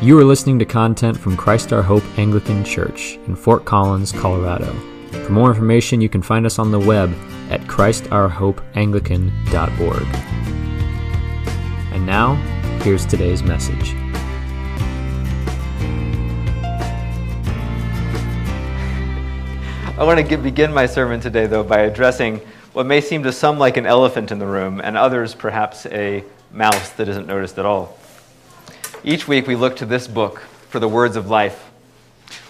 You are listening to content from Christ Our Hope Anglican Church in Fort Collins, Colorado. For more information, you can find us on the web at christourhopeanglican.org. And now, here's today's message. I want to begin my sermon today, though, by addressing what may seem to some like an elephant in the room, and others perhaps a mouse that isn't noticed at all. Each week we look to this book for the words of life.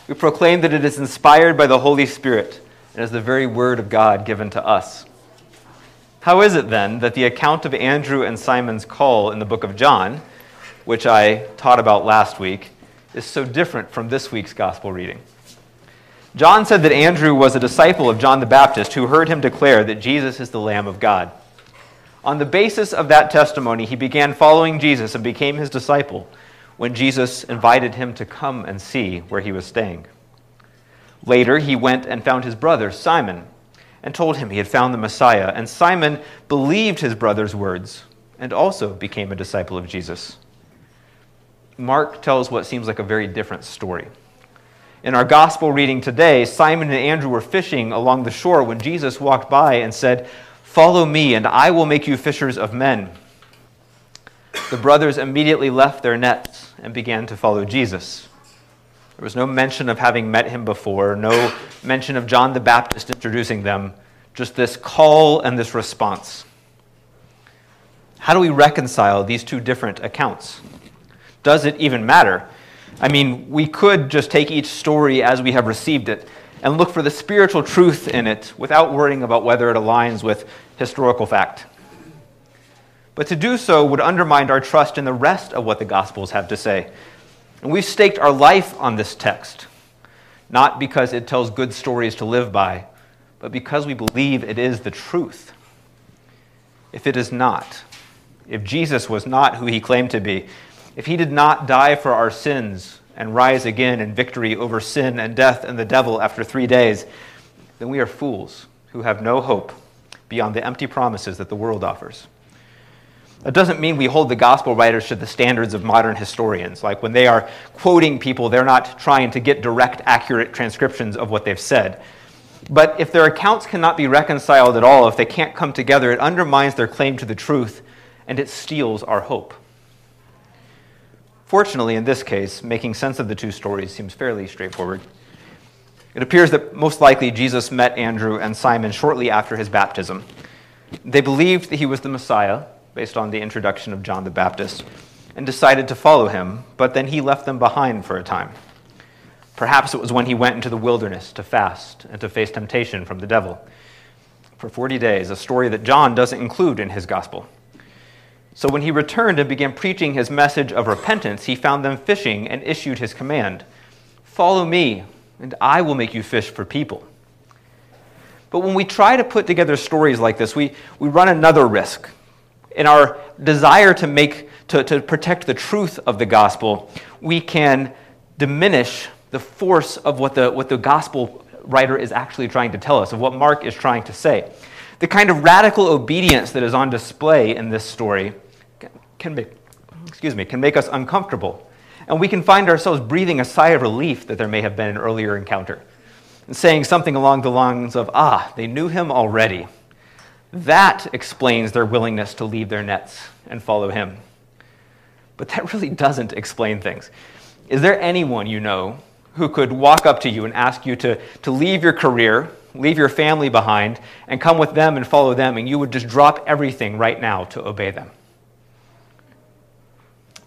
We proclaim that it is inspired by the Holy Spirit and is the very word of God given to us. How is it then that the account of Andrew and Simon's call in the book of John, which I taught about last week, is so different from this week's gospel reading? John said that Andrew was a disciple of John the Baptist who heard him declare that Jesus is the Lamb of God. On the basis of that testimony, he began following Jesus and became his disciple when Jesus invited him to come and see where he was staying. Later, he went and found his brother, Simon, and told him he had found the Messiah. And Simon believed his brother's words and also became a disciple of Jesus. Mark tells what seems like a very different story. In our gospel reading today, Simon and Andrew were fishing along the shore when Jesus walked by and said, Follow me, and I will make you fishers of men. The brothers immediately left their nets and began to follow Jesus. There was no mention of having met him before, no mention of John the Baptist introducing them, just this call and this response. How do we reconcile these two different accounts? Does it even matter? I mean, we could just take each story as we have received it and look for the spiritual truth in it without worrying about whether it aligns with historical fact. But to do so would undermine our trust in the rest of what the Gospels have to say. And we've staked our life on this text, not because it tells good stories to live by, but because we believe it is the truth. If it is not, if Jesus was not who he claimed to be, if he did not die for our sins and rise again in victory over sin and death and the devil after three days, then we are fools who have no hope beyond the empty promises that the world offers. That doesn't mean we hold the gospel writers to the standards of modern historians. Like when they are quoting people, they're not trying to get direct, accurate transcriptions of what they've said. But if their accounts cannot be reconciled at all, if they can't come together, it undermines their claim to the truth and it steals our hope. Fortunately, in this case, making sense of the two stories seems fairly straightforward. It appears that most likely Jesus met Andrew and Simon shortly after his baptism. They believed that he was the Messiah, based on the introduction of John the Baptist, and decided to follow him, but then he left them behind for a time. Perhaps it was when he went into the wilderness to fast and to face temptation from the devil. For 40 days, a story that John doesn't include in his gospel. So when he returned and began preaching his message of repentance, he found them fishing and issued his command Follow me, and I will make you fish for people. But when we try to put together stories like this, we, we run another risk. In our desire to, make, to, to protect the truth of the gospel, we can diminish the force of what the, what the gospel writer is actually trying to tell us, of what Mark is trying to say. The kind of radical obedience that is on display in this story can make, excuse me, can make us uncomfortable. And we can find ourselves breathing a sigh of relief that there may have been an earlier encounter and saying something along the lines of, ah, they knew him already. That explains their willingness to leave their nets and follow him. But that really doesn't explain things. Is there anyone you know who could walk up to you and ask you to, to leave your career, leave your family behind, and come with them and follow them, and you would just drop everything right now to obey them?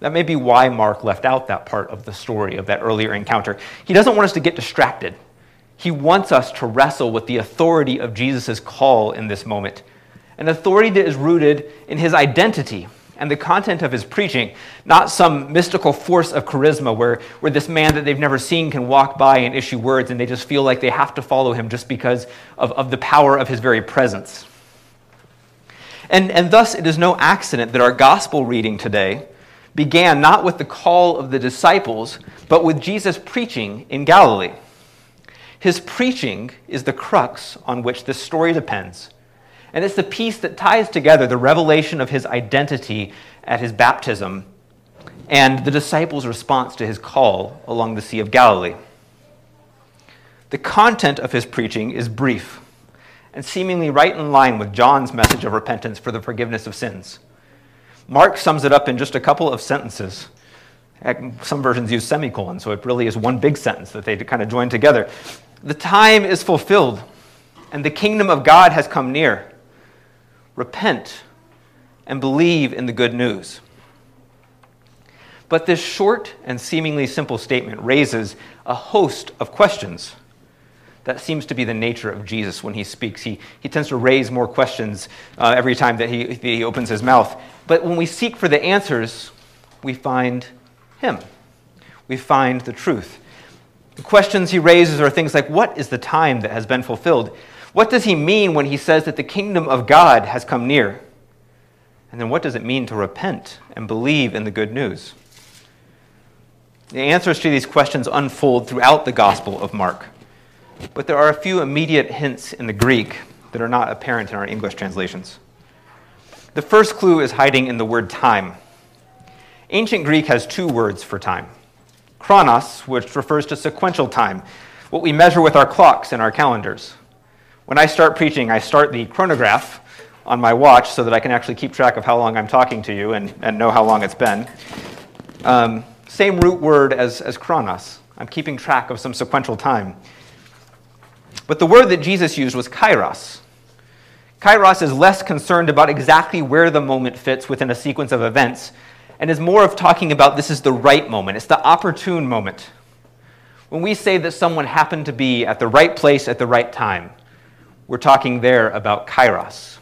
That may be why Mark left out that part of the story of that earlier encounter. He doesn't want us to get distracted. He wants us to wrestle with the authority of Jesus' call in this moment, an authority that is rooted in his identity and the content of his preaching, not some mystical force of charisma where, where this man that they've never seen can walk by and issue words and they just feel like they have to follow him just because of, of the power of his very presence. And, and thus, it is no accident that our gospel reading today began not with the call of the disciples, but with Jesus preaching in Galilee. His preaching is the crux on which this story depends. And it's the piece that ties together the revelation of his identity at his baptism and the disciples' response to his call along the Sea of Galilee. The content of his preaching is brief and seemingly right in line with John's message of repentance for the forgiveness of sins. Mark sums it up in just a couple of sentences. Some versions use semicolons, so it really is one big sentence that they kind of join together. The time is fulfilled, and the kingdom of God has come near. Repent and believe in the good news. But this short and seemingly simple statement raises a host of questions. That seems to be the nature of Jesus when he speaks. He, he tends to raise more questions uh, every time that he, he opens his mouth. But when we seek for the answers, we find him. We find the truth. The questions he raises are things like what is the time that has been fulfilled? What does he mean when he says that the kingdom of God has come near? And then what does it mean to repent and believe in the good news? The answers to these questions unfold throughout the Gospel of Mark. But there are a few immediate hints in the Greek that are not apparent in our English translations. The first clue is hiding in the word time. Ancient Greek has two words for time chronos, which refers to sequential time, what we measure with our clocks and our calendars. When I start preaching, I start the chronograph on my watch so that I can actually keep track of how long I'm talking to you and, and know how long it's been. Um, same root word as, as chronos. I'm keeping track of some sequential time. But the word that Jesus used was kairos. Kairos is less concerned about exactly where the moment fits within a sequence of events and is more of talking about this is the right moment, it's the opportune moment. When we say that someone happened to be at the right place at the right time, we're talking there about kairos.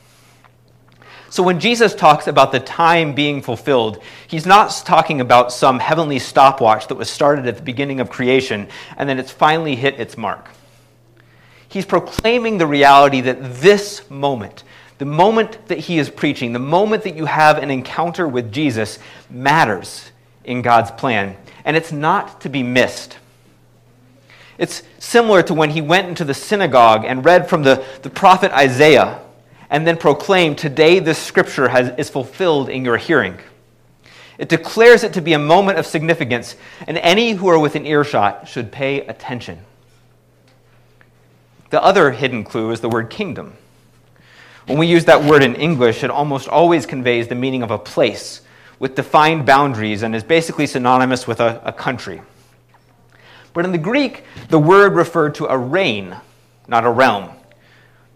So when Jesus talks about the time being fulfilled, he's not talking about some heavenly stopwatch that was started at the beginning of creation and then it's finally hit its mark. He's proclaiming the reality that this moment, the moment that he is preaching, the moment that you have an encounter with Jesus, matters in God's plan, and it's not to be missed. It's similar to when he went into the synagogue and read from the, the prophet Isaiah and then proclaimed, Today this scripture has, is fulfilled in your hearing. It declares it to be a moment of significance, and any who are within earshot should pay attention. The other hidden clue is the word kingdom. When we use that word in English, it almost always conveys the meaning of a place with defined boundaries and is basically synonymous with a, a country. But in the Greek, the word referred to a reign, not a realm.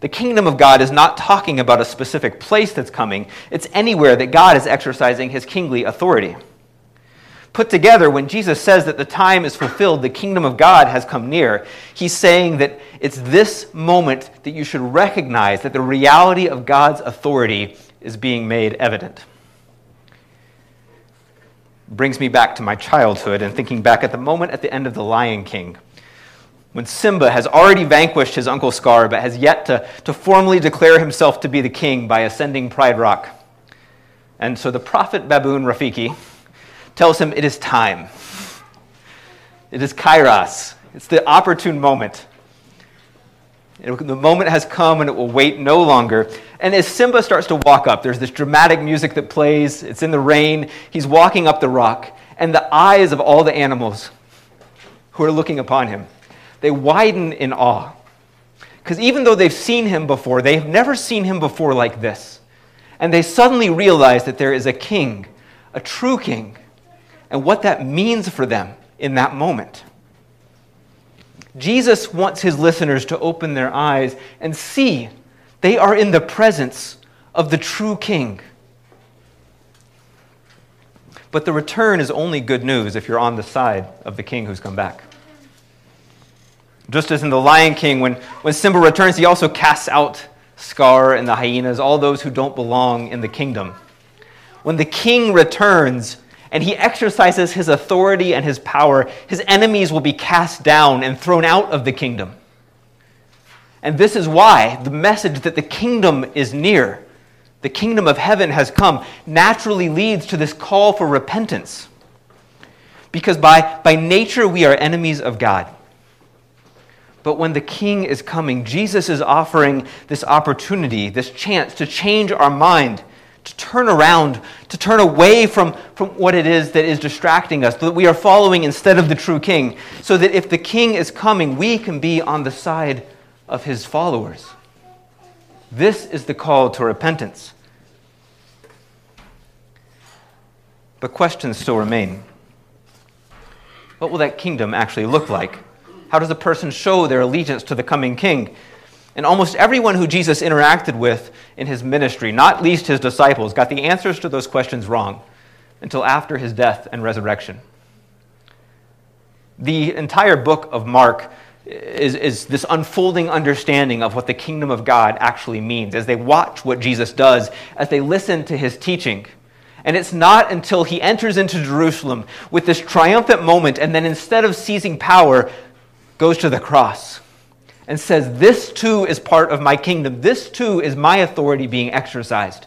The kingdom of God is not talking about a specific place that's coming, it's anywhere that God is exercising his kingly authority. Put together, when Jesus says that the time is fulfilled, the kingdom of God has come near, he's saying that it's this moment that you should recognize that the reality of God's authority is being made evident. Brings me back to my childhood and thinking back at the moment at the end of The Lion King, when Simba has already vanquished his uncle Scar but has yet to, to formally declare himself to be the king by ascending Pride Rock. And so the prophet baboon Rafiki tells him it is time. It is kairos. It's the opportune moment. The moment has come and it will wait no longer. And as Simba starts to walk up, there's this dramatic music that plays. It's in the rain. He's walking up the rock. And the eyes of all the animals who are looking upon him, they widen in awe. Because even though they've seen him before, they've never seen him before like this. And they suddenly realize that there is a king, a true king, and what that means for them in that moment. Jesus wants his listeners to open their eyes and see they are in the presence of the true king. But the return is only good news if you're on the side of the king who's come back. Just as in The Lion King, when, when Simba returns, he also casts out Scar and the hyenas, all those who don't belong in the kingdom. When the king returns, and he exercises his authority and his power, his enemies will be cast down and thrown out of the kingdom. And this is why the message that the kingdom is near, the kingdom of heaven has come, naturally leads to this call for repentance. Because by, by nature, we are enemies of God. But when the king is coming, Jesus is offering this opportunity, this chance to change our mind to turn around, to turn away from, from what it is that is distracting us, that we are following instead of the true king, so that if the king is coming, we can be on the side of his followers. This is the call to repentance. But questions still remain. What will that kingdom actually look like? How does a person show their allegiance to the coming king? And almost everyone who Jesus interacted with in his ministry, not least his disciples, got the answers to those questions wrong until after his death and resurrection. The entire book of Mark is, is this unfolding understanding of what the kingdom of God actually means as they watch what Jesus does, as they listen to his teaching. And it's not until he enters into Jerusalem with this triumphant moment and then instead of seizing power, goes to the cross and says, This too is part of my kingdom. This too is my authority being exercised.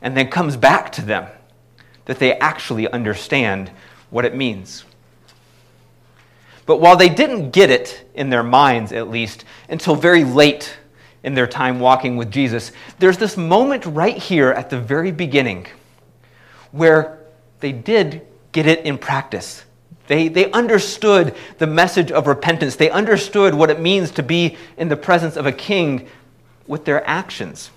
And then comes back to them that they actually understand what it means. But while they didn't get it, in their minds at least, until very late in their time walking with Jesus, there's this moment right here at the very beginning where they did get it in practice. They, they understood the message of repentance. They understood what it means to be in the presence of a king with their actions.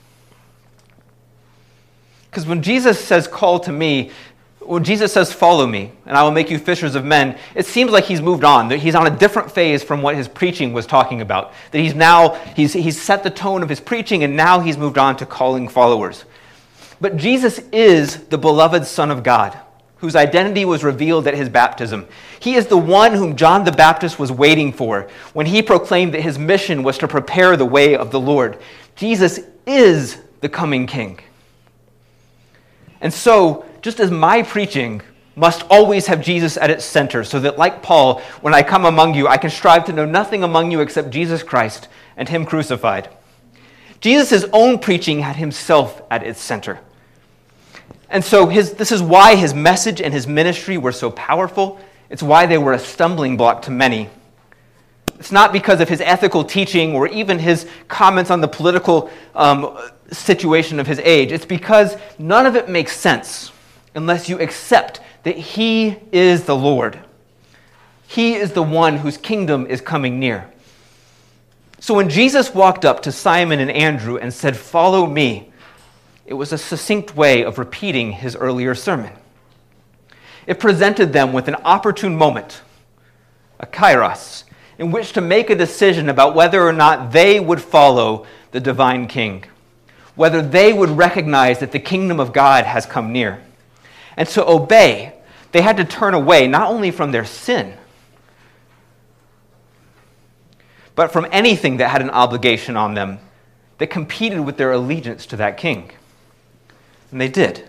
Because when Jesus says, Call to me, when Jesus says, Follow me, and I will make you fishers of men, it seems like he's moved on. That he's on a different phase from what his preaching was talking about. That he's now, he's, he's set the tone of his preaching, and now he's moved on to calling followers. But Jesus is the beloved Son of God whose identity was revealed at his baptism. He is the one whom John the Baptist was waiting for when he proclaimed that his mission was to prepare the way of the Lord. Jesus is the coming king. And so, just as my preaching must always have Jesus at its center, so that, like Paul, when I come among you, I can strive to know nothing among you except Jesus Christ and Him crucified. Jesus' own preaching had Himself at its center. And so his, this is why his message and his ministry were so powerful. It's why they were a stumbling block to many. It's not because of his ethical teaching or even his comments on the political um, situation of his age. It's because none of it makes sense unless you accept that he is the Lord. He is the one whose kingdom is coming near. So when Jesus walked up to Simon and Andrew and said, Follow me, it was a succinct way of repeating his earlier sermon. It presented them with an opportune moment, a kairos, in which to make a decision about whether or not they would follow the divine king, whether they would recognize that the kingdom of God has come near. And to obey, they had to turn away not only from their sin, but from anything that had an obligation on them that competed with their allegiance to that king. And they did.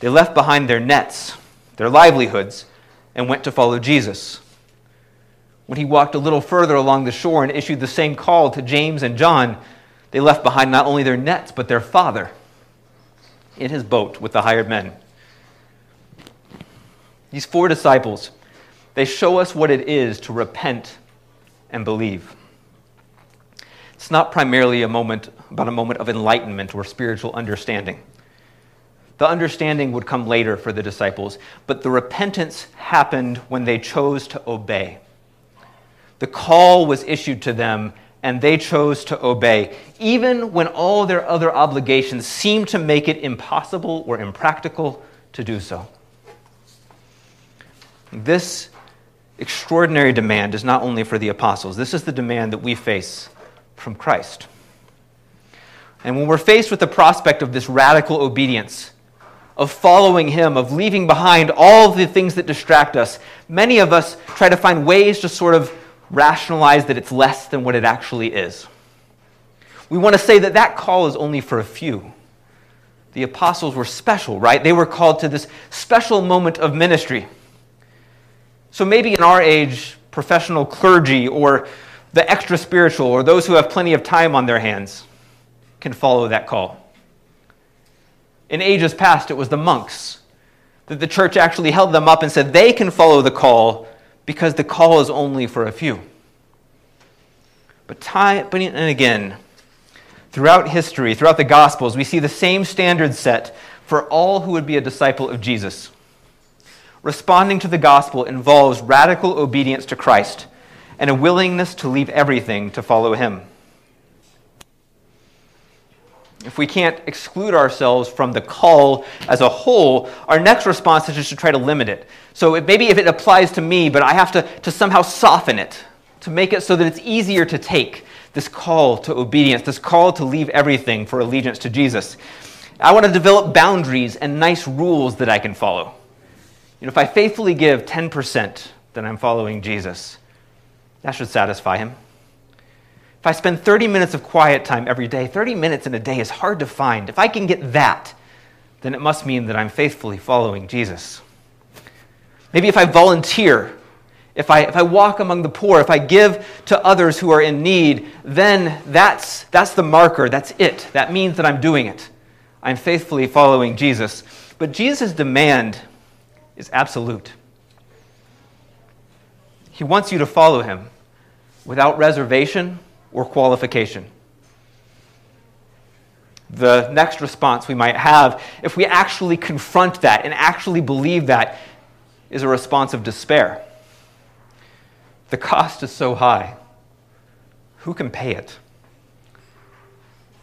They left behind their nets, their livelihoods, and went to follow Jesus. When he walked a little further along the shore and issued the same call to James and John, they left behind not only their nets, but their father in his boat with the hired men. These four disciples, they show us what it is to repent and believe. It's not primarily a moment about a moment of enlightenment or spiritual understanding. The understanding would come later for the disciples, but the repentance happened when they chose to obey. The call was issued to them, and they chose to obey, even when all their other obligations seemed to make it impossible or impractical to do so. This extraordinary demand is not only for the apostles, this is the demand that we face from Christ. And when we're faced with the prospect of this radical obedience, of following Him, of leaving behind all the things that distract us, many of us try to find ways to sort of rationalize that it's less than what it actually is. We want to say that that call is only for a few. The apostles were special, right? They were called to this special moment of ministry. So maybe in our age, professional clergy or the extra spiritual or those who have plenty of time on their hands can follow that call. In ages past, it was the monks that the church actually held them up and said they can follow the call because the call is only for a few. But time and again, Throughout history, throughout the Gospels, we see the same standard set for all who would be a disciple of Jesus. Responding to the gospel involves radical obedience to Christ and a willingness to leave everything to follow him. If we can't exclude ourselves from the call as a whole, our next response is just to try to limit it. So maybe if it applies to me, but I have to, to somehow soften it, to make it so that it's easier to take this call to obedience, this call to leave everything for allegiance to Jesus. I want to develop boundaries and nice rules that I can follow. You know, if I faithfully give 10%, then I'm following Jesus. That should satisfy him. If I spend 30 minutes of quiet time every day, 30 minutes in a day is hard to find. If I can get that, then it must mean that I'm faithfully following Jesus. Maybe if I volunteer if I, if I walk among the poor, if I give to others who are in need, then that's, that's the marker. That's it. That means that I'm doing it. I'm faithfully following Jesus. But Jesus' demand is absolute. He wants you to follow him without reservation or qualification. The next response we might have, if we actually confront that and actually believe that, is a response of despair. The cost is so high. Who can pay it?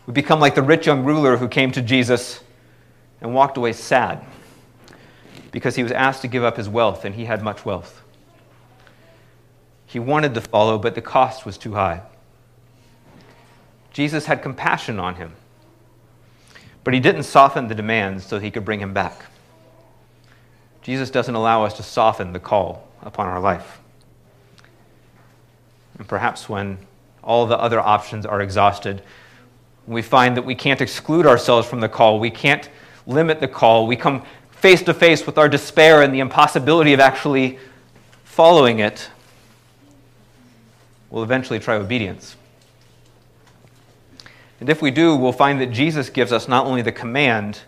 We become like the rich young ruler who came to Jesus and walked away sad because he was asked to give up his wealth and he had much wealth. He wanted to follow, but the cost was too high. Jesus had compassion on him, but he didn't soften the demands so he could bring him back. Jesus doesn't allow us to soften the call upon our life. And perhaps when all the other options are exhausted, we find that we can't exclude ourselves from the call, we can't limit the call, we come face to face with our despair and the impossibility of actually following it, we'll eventually try obedience. And if we do, we'll find that Jesus gives us not only the command,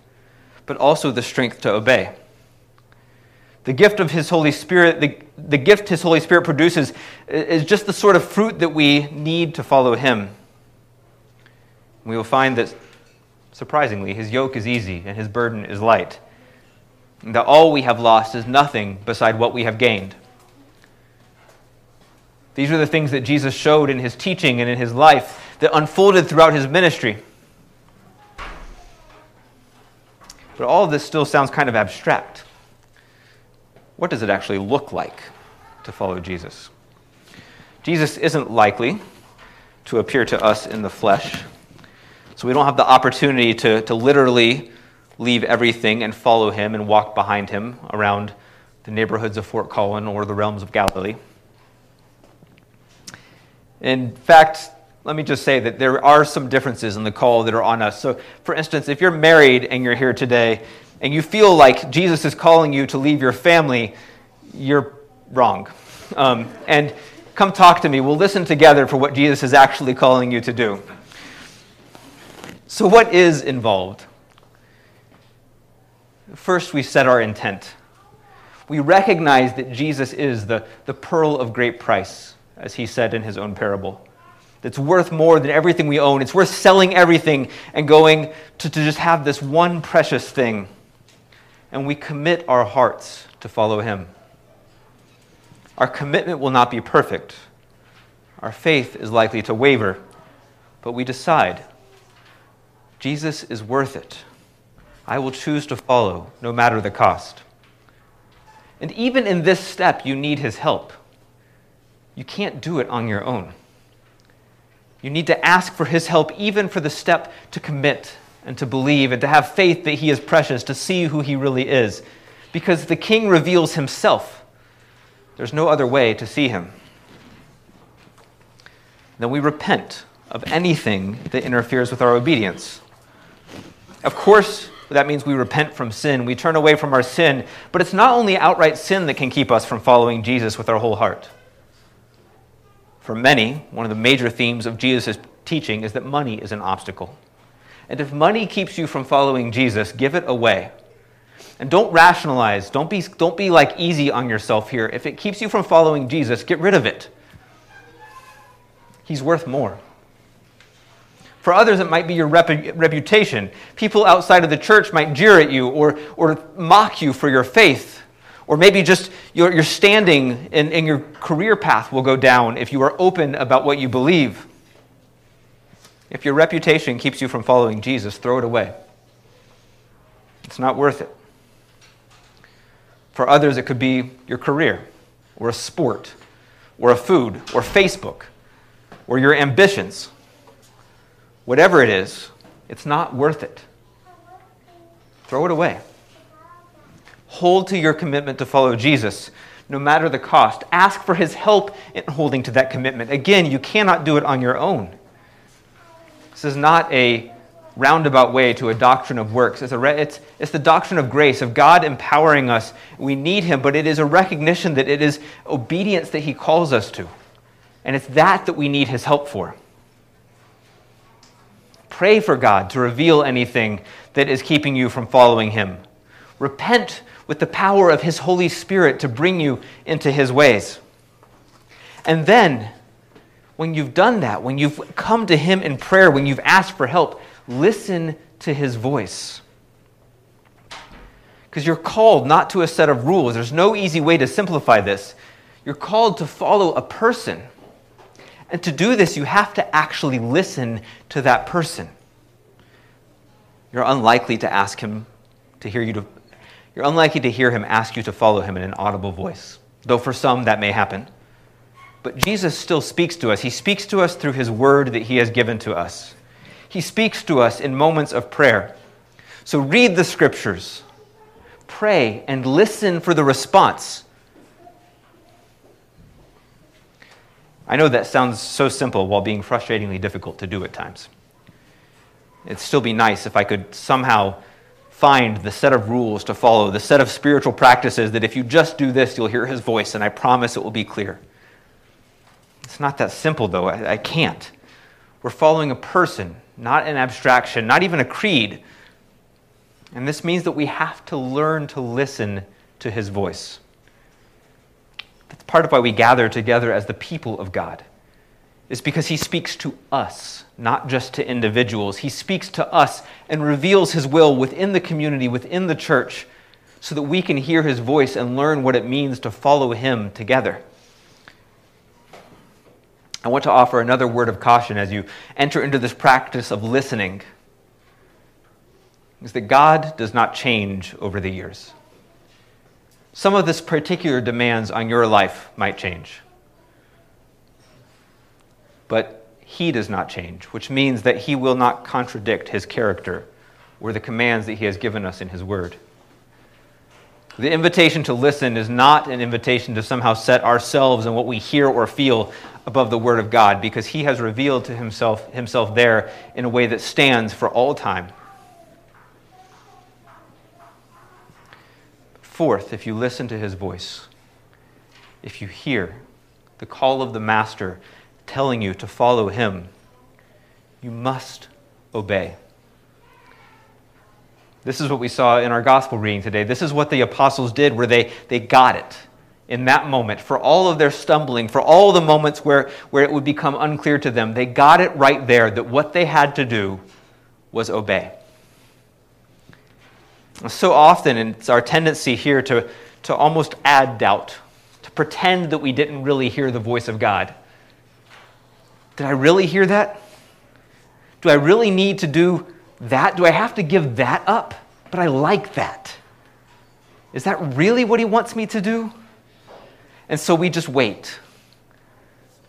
but also the strength to obey. The gift of His Holy Spirit, the, the gift His Holy Spirit produces, is just the sort of fruit that we need to follow Him. We will find that, surprisingly, His yoke is easy and His burden is light. And that all we have lost is nothing beside what we have gained. These are the things that Jesus showed in His teaching and in His life that unfolded throughout His ministry. But all of this still sounds kind of abstract what does it actually look like to follow Jesus? Jesus isn't likely to appear to us in the flesh, so we don't have the opportunity to, to literally leave everything and follow him and walk behind him around the neighborhoods of Fort Collin or the realms of Galilee. In fact, let me just say that there are some differences in the call that are on us. So, for instance, if you're married and you're here today and you feel like Jesus is calling you to leave your family, you're wrong. Um, and come talk to me. We'll listen together for what Jesus is actually calling you to do. So, what is involved? First, we set our intent. We recognize that Jesus is the, the pearl of great price, as he said in his own parable. That's worth more than everything we own. It's worth selling everything and going to, to just have this one precious thing and we commit our hearts to follow Him. Our commitment will not be perfect. Our faith is likely to waver, but we decide Jesus is worth it. I will choose to follow no matter the cost. And even in this step, you need His help. You can't do it on your own. You need to ask for His help, even for the step to commit and to believe and to have faith that he is precious, to see who he really is. Because the king reveals himself. There's no other way to see him. Then we repent of anything that interferes with our obedience. Of course, that means we repent from sin. We turn away from our sin. But it's not only outright sin that can keep us from following Jesus with our whole heart. For many, one of the major themes of Jesus' teaching is that money is an obstacle. And if money keeps you from following Jesus, give it away. And don't rationalize. Don't be, don't be like easy on yourself here. If it keeps you from following Jesus, get rid of it. He's worth more. For others, it might be your rep- reputation. People outside of the church might jeer at you or, or mock you for your faith. Or maybe just your, your standing in, in your career path will go down if you are open about what you believe. If your reputation keeps you from following Jesus, throw it away. It's not worth it. For others, it could be your career, or a sport, or a food, or Facebook, or your ambitions. Whatever it is, it's not worth it. Throw it away. Hold to your commitment to follow Jesus, no matter the cost. Ask for his help in holding to that commitment. Again, you cannot do it on your own. This is not a roundabout way to a doctrine of works. It's, re- it's, it's the doctrine of grace, of God empowering us. We need Him, but it is a recognition that it is obedience that He calls us to. And it's that that we need His help for. Pray for God to reveal anything that is keeping you from following Him. Repent with the power of His Holy Spirit to bring you into His ways. And then, when you've done that, when you've come to Him in prayer, when you've asked for help, listen to his voice. Because you're called not to a set of rules. There's no easy way to simplify this. You're called to follow a person. And to do this, you have to actually listen to that person. You're unlikely to ask him to hear you to, you're unlikely to hear him ask you to follow him in an audible voice, though for some that may happen. But Jesus still speaks to us. He speaks to us through his word that he has given to us. He speaks to us in moments of prayer. So read the scriptures, pray, and listen for the response. I know that sounds so simple while being frustratingly difficult to do at times. It'd still be nice if I could somehow find the set of rules to follow, the set of spiritual practices that if you just do this, you'll hear his voice, and I promise it will be clear. It's not that simple, though. I, I can't. We're following a person, not an abstraction, not even a creed. And this means that we have to learn to listen to his voice. That's part of why we gather together as the people of God. Is because he speaks to us, not just to individuals. He speaks to us and reveals his will within the community, within the church, so that we can hear his voice and learn what it means to follow him together. I want to offer another word of caution as you enter into this practice of listening is that God does not change over the years. Some of this particular demands on your life might change. But he does not change, which means that he will not contradict his character or the commands that he has given us in his word. The invitation to listen is not an invitation to somehow set ourselves and what we hear or feel above the Word of God because He has revealed to Himself, himself there in a way that stands for all time. Fourth, if you listen to His voice, if you hear the call of the Master telling you to follow Him, you must obey. This is what we saw in our gospel reading today. This is what the apostles did, where they, they got it in that moment. For all of their stumbling, for all the moments where, where it would become unclear to them, they got it right there that what they had to do was obey. So often, it's our tendency here to, to almost add doubt, to pretend that we didn't really hear the voice of God. Did I really hear that? Do I really need to do that? Do I have to give that up? But I like that. Is that really what he wants me to do? And so we just wait.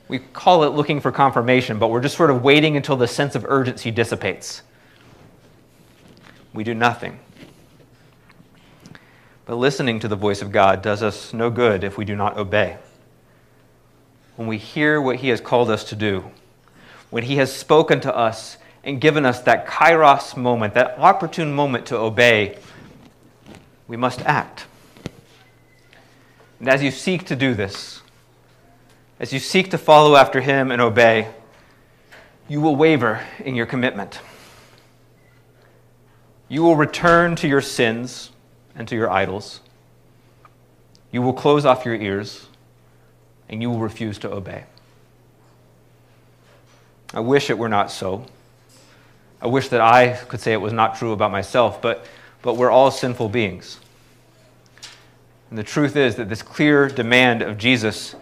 We call it looking for confirmation, but we're just sort of waiting until the sense of urgency dissipates. We do nothing. But listening to the voice of God does us no good if we do not obey. When we hear what He has called us to do, when He has spoken to us and given us that kairos moment, that opportune moment to obey, we must act. And as you seek to do this, as you seek to follow after Him and obey, you will waver in your commitment. You will return to your sins and to your idols. You will close off your ears and you will refuse to obey. I wish it were not so. I wish that I could say it was not true about myself, but, but we're all sinful beings. And the truth is that this clear demand of Jesus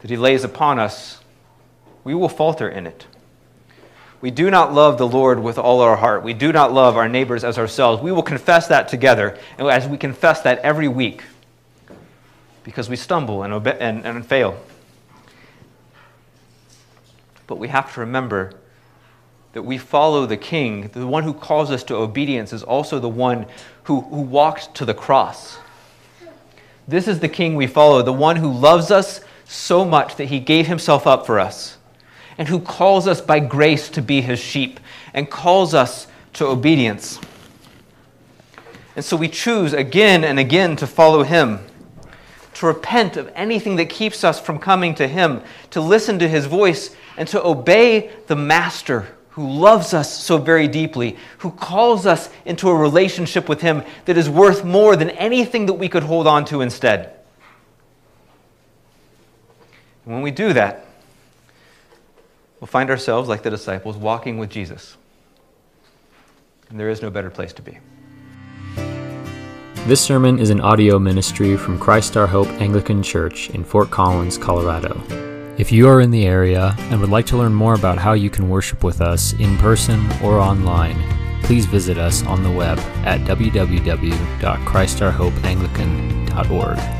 that he lays upon us, we will falter in it. We do not love the Lord with all our heart. We do not love our neighbors as ourselves. We will confess that together, and as we confess that every week, because we stumble and, obe- and, and fail. But we have to remember that we follow the King. The one who calls us to obedience is also the one who, who walked to the cross. This is the King we follow, the one who loves us so much that he gave himself up for us, and who calls us by grace to be his sheep, and calls us to obedience. And so we choose again and again to follow him, to repent of anything that keeps us from coming to him, to listen to his voice, and to obey the Master who loves us so very deeply, who calls us into a relationship with Him that is worth more than anything that we could hold on to instead. And when we do that, we'll find ourselves, like the disciples, walking with Jesus. And there is no better place to be. This sermon is an audio ministry from Christ Our Hope Anglican Church in Fort Collins, Colorado. If you are in the area and would like to learn more about how you can worship with us in person or online, please visit us on the web at www.christourhopeanglican.org.